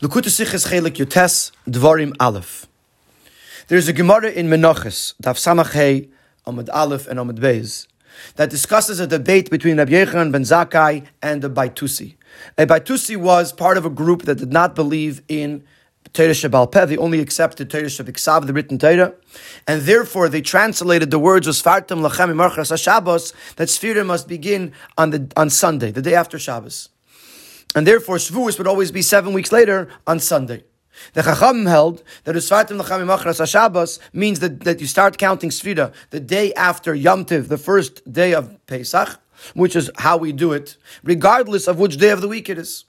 Yotes Dvarim Aleph. There's a Gemara in Menachos, Daf Samach Amud Aleph and Amud Beis, that discusses a debate between Rabbi Yechon ben Zakkai and the Baitusi. A Baitusi was part of a group that did not believe in Torah Shabbal. They only accepted Torah Shabbat the written Torah, and therefore they translated the words of Sfartam Lachem Marchas Shabbos that Sfira must begin on the on Sunday, the day after Shabbos. And therefore, Shavuos would always be seven weeks later on Sunday. The Chacham held that Usfatim Lachami Machras Shabbos means that, that you start counting Sfira the day after Yom Tiv, the first day of Pesach, which is how we do it, regardless of which day of the week it is.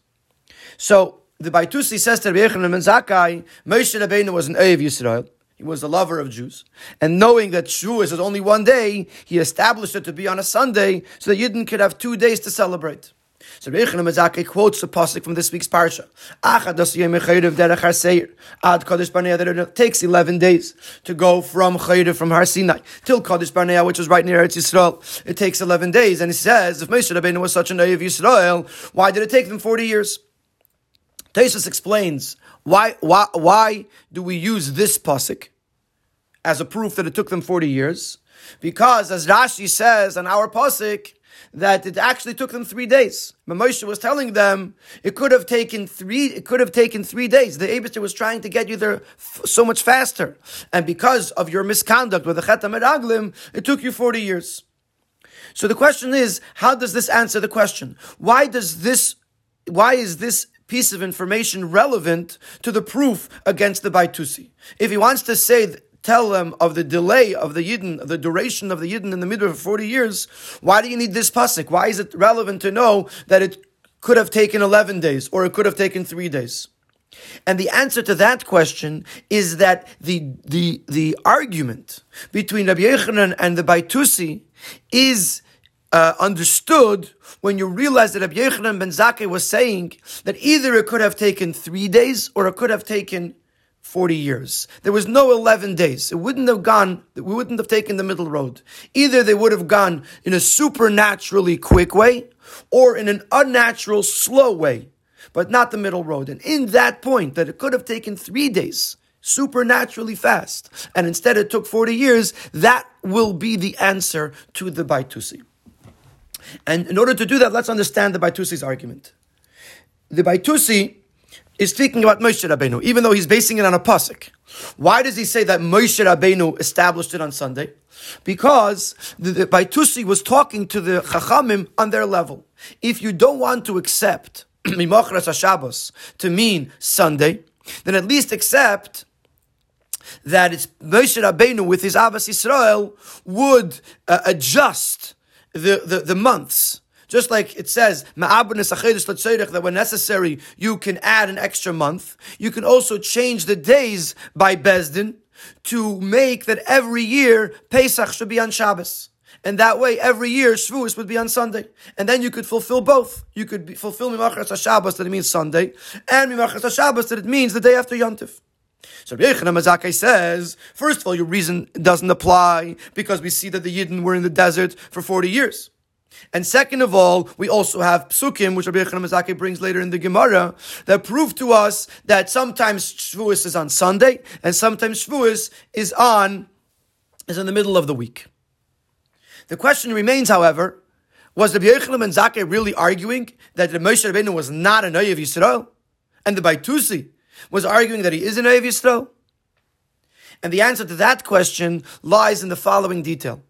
So, the Baitusi says to Rabbi Yechon and Zakai, Moshe Rabbeinu was an Eiv Yisrael. He was a lover of Jews. And knowing that Shavuos is only one day, he established it to be on a Sunday so that Yidden could have two days to celebrate. So Reichem Mazake quotes a pasuk from this week's parsha. Ad Kadesh Barnea takes eleven days to go from chayrev from Har Sinai till Kadesh Barnea, which is right near Eretz Yisrael. It takes eleven days, and he says if Moshe Rabbeinu was such an of Yisrael, why did it take them forty years? Taisus explains why why why do we use this pasuk as a proof that it took them forty years? Because as Rashi says on our pasuk that it actually took them three days. But Moshe was telling them it could have taken three. It could have taken three days. The Abishter was trying to get you there f- so much faster, and because of your misconduct with the Cheit HaMeraglim, it took you forty years. So the question is, how does this answer the question? Why does this? Why is this piece of information relevant to the proof against the Baitusi? If he wants to say tell them of the delay of the Yidden, the duration of the Yidden in the middle of 40 years, why do you need this pasuk? Why is it relevant to know that it could have taken 11 days or it could have taken three days? And the answer to that question is that the, the, the argument between Rabbi Yechanan and the Baitusi is uh, understood when you realize that Rabbi Yechanan ben Zakkai was saying that either it could have taken three days or it could have taken 40 years. There was no 11 days. It wouldn't have gone, we wouldn't have taken the middle road. Either they would have gone in a supernaturally quick way or in an unnatural slow way, but not the middle road. And in that point, that it could have taken three days, supernaturally fast, and instead it took 40 years, that will be the answer to the Baitusi. And in order to do that, let's understand the Baitusi's argument. The Baitusi is speaking about Moshe Rabbeinu, even though he's basing it on a pasuk. Why does he say that Moshe Rabbeinu established it on Sunday? Because the, the Baitusi was talking to the Chachamim on their level. If you don't want to accept Mimachras Shabbos to mean Sunday, then at least accept that it's Moshe Rabbeinu with his Ahavas Israel would uh, adjust the, the, the months just like it says, that when necessary, you can add an extra month. You can also change the days by Beis Din to make that every year Pesach should be on Shabbos. And that way, every year, Shavuos would be on Sunday. And then you could fulfill both. You could be, fulfill Mimachas Shabbos that it means Sunday, and Mimachas Shabbos that it means the day after Yontif. So Mazake says, first of all, your reason doesn't apply because we see that the Yidden were in the desert for 40 years. And second of all, we also have psukim, which Rabbi Yechon Mazaki brings later in the Gemara, that prove to us that sometimes Shavuos is on Sunday, and sometimes Shavuos is on, is in the middle of the week. The question remains, however, was Rabbi Yechon and really arguing that the Moshe Rabbeinu was not an Oyev Yisrael? And the Baitusi was arguing that he is an Oyev Yisrael? And the answer to that question lies in the following detail.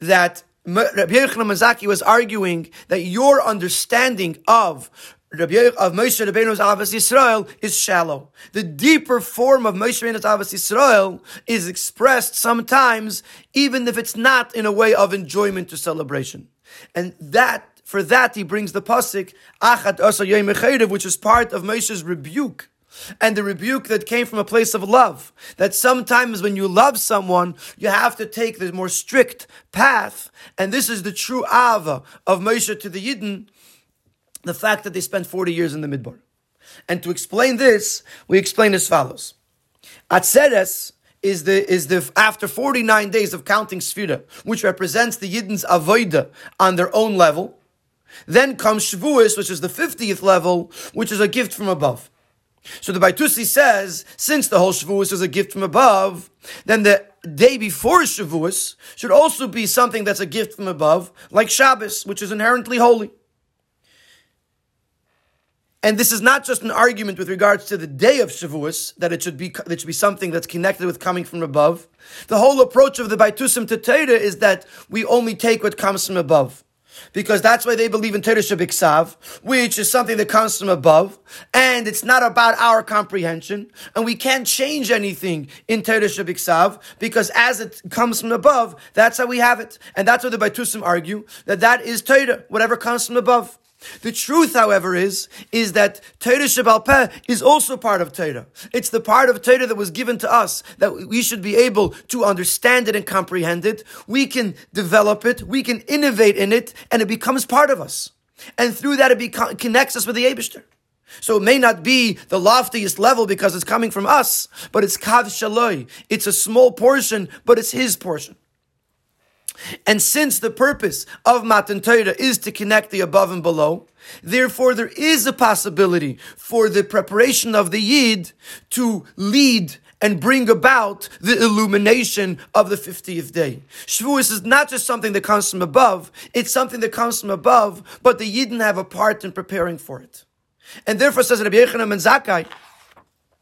That Rabbi Yochanan Mazaki was arguing that your understanding of Rabbi of Moshe Rabbeinu's Avos Yisrael is shallow. The deeper form of Moshe Rabbeinu's Avos Yisrael is expressed sometimes, even if it's not in a way of enjoyment or celebration. And that, for that, he brings the pasuk Achat Asa which is part of Moshe's rebuke and the rebuke that came from a place of love. That sometimes when you love someone, you have to take the more strict path. And this is the true Ava of Moshe to the Yidden, the fact that they spent 40 years in the Midbar. And to explain this, we explain as follows. Atzeres is the, is the, after 49 days of counting Sfira, which represents the Yidden's Avoida on their own level. Then comes Shavuos, which is the 50th level, which is a gift from above. So the Baitusi says, since the whole Shavuos is a gift from above, then the day before Shavuos should also be something that's a gift from above, like Shabbos, which is inherently holy. And this is not just an argument with regards to the day of Shavuos, that it should be, it should be something that's connected with coming from above. The whole approach of the Baitusim to Torah is that we only take what comes from above because that's why they believe in Torah Shabiksav, which is something that comes from above, and it's not about our comprehension, and we can't change anything in Torah Shabiksav, because as it comes from above, that's how we have it. And that's what the Baitusim argue, that that is Torah, whatever comes from above. The truth, however, is, is that Torah Shabbal Peh is also part of Torah. It's the part of Torah that was given to us, that we should be able to understand it and comprehend it. We can develop it, we can innovate in it, and it becomes part of us. And through that, it connects us with the Abishter. So it may not be the loftiest level because it's coming from us, but it's Kav Shaloi. It's a small portion, but it's his portion. And since the purpose of Matan Torah is to connect the above and below, therefore there is a possibility for the preparation of the Yid to lead and bring about the illumination of the 50th day. Shavuos is not just something that comes from above, it's something that comes from above, but the Yidden have a part in preparing for it. And therefore, says Rabbi Yechanan and Zakkai,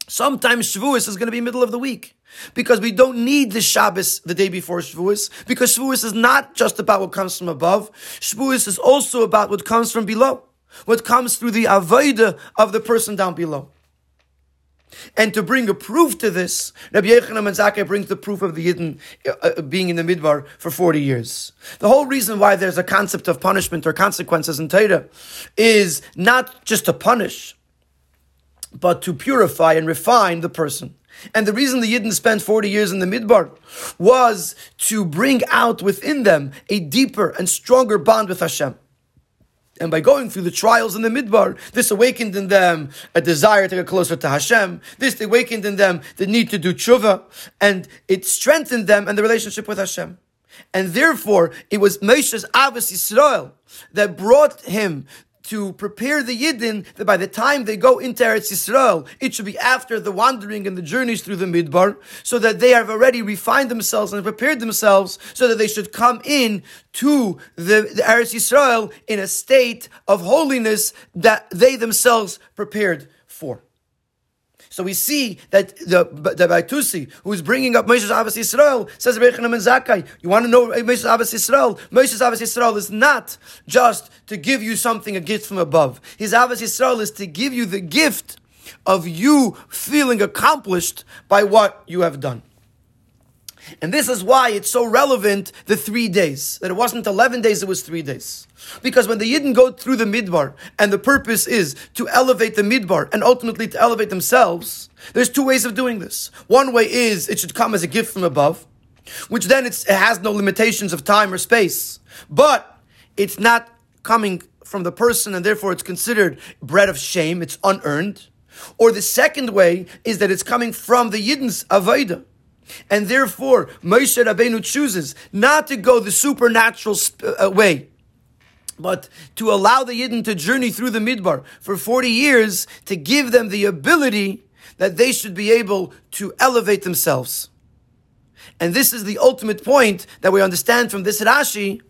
sometimes Shavuos is going to be middle of the week. Because we don't need the Shabbos the day before Shavuos, because Shavuos is not just about what comes from above. Shavuos is also about what comes from below, what comes through the avodah of the person down below. And to bring a proof to this, Rabbi Yechanan and Zakkai brings the proof of the Yidden uh, uh, being in the Midbar for 40 years. The whole reason why there's a concept of punishment or consequences in Torah is not just to punish, but to purify and refine the person. And the reason the Yidden spent 40 years in the Midbar was to bring out within them a deeper and stronger bond with Hashem. And by going through the trials in the Midbar, this awakened in them a desire to get closer to Hashem. This awakened in them the need to do tshuva, and it strengthened them and the relationship with Hashem. And therefore, it was Moshe's Ahavas Yisrael that brought him to prepare the Yidden that by the time they go into Eretz Yisrael, it should be after the wandering and the journeys through the Midbar, so that they have already refined themselves and prepared themselves, so that they should come in to the, the Eretz Yisrael in a state of holiness that they themselves prepared for. So we see that the the Baitusi, who is bringing up Moshe's Ahavas Yisrael, says and Zakkai. You want to know Moshe's Ahavas Yisrael? Moshe's Ahavas Yisrael is not just to give you something, a gift from above. His Ahavas Yisrael is to give you the gift of you feeling accomplished by what you have done. And this is why it's so relevant, the three days. That it wasn't 11 days, it was three days. Because when the Yidden go through the Midbar, and the purpose is to elevate the Midbar, and ultimately to elevate themselves, there's two ways of doing this. One way is it should come as a gift from above, which then it has no limitations of time or space. But it's not coming from the person, and therefore it's considered bread of shame, it's unearned. Or the second way is that it's coming from the Yidden's Avodah and therefore, Moshe Rabbeinu chooses not to go the supernatural uh, way, but to allow the Yidden to journey through the Midbar for 40 years to give them the ability that they should be able to elevate themselves. And this is the ultimate point that we understand from this Rashi,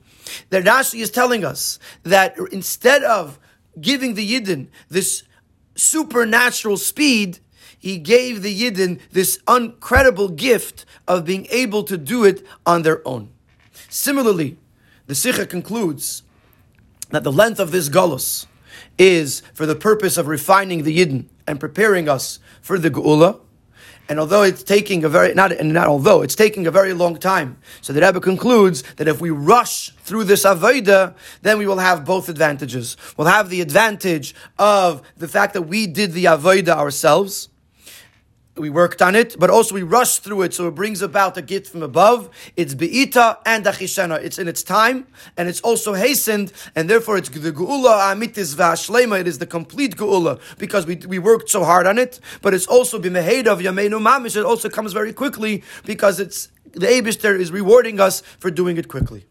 that Rashi is telling us that instead of giving the Yidden this supernatural speed, he gave the Yidden this incredible gift of being able to do it on their own. Similarly, the Sikha concludes that the length of this Golos is for the purpose of refining the Yidden and preparing us for the Geula. And although it's taking a very not and not although it's taking a very long time, so the Rebbe concludes that if we rush through this avodah, then we will have both advantages. We'll have the advantage of the fact that we did the avodah ourselves, we worked on it, but also we rushed through it, so it brings about a gift from above. It's beita and achishena. It's in its time, and it's also hastened, and therefore it's the geula amitis v'ashlema. It is the complete geula because we, we worked so hard on it. But it's also b'mehed of yameinu mamish. It also comes very quickly because it's the Abishter is rewarding us for doing it quickly.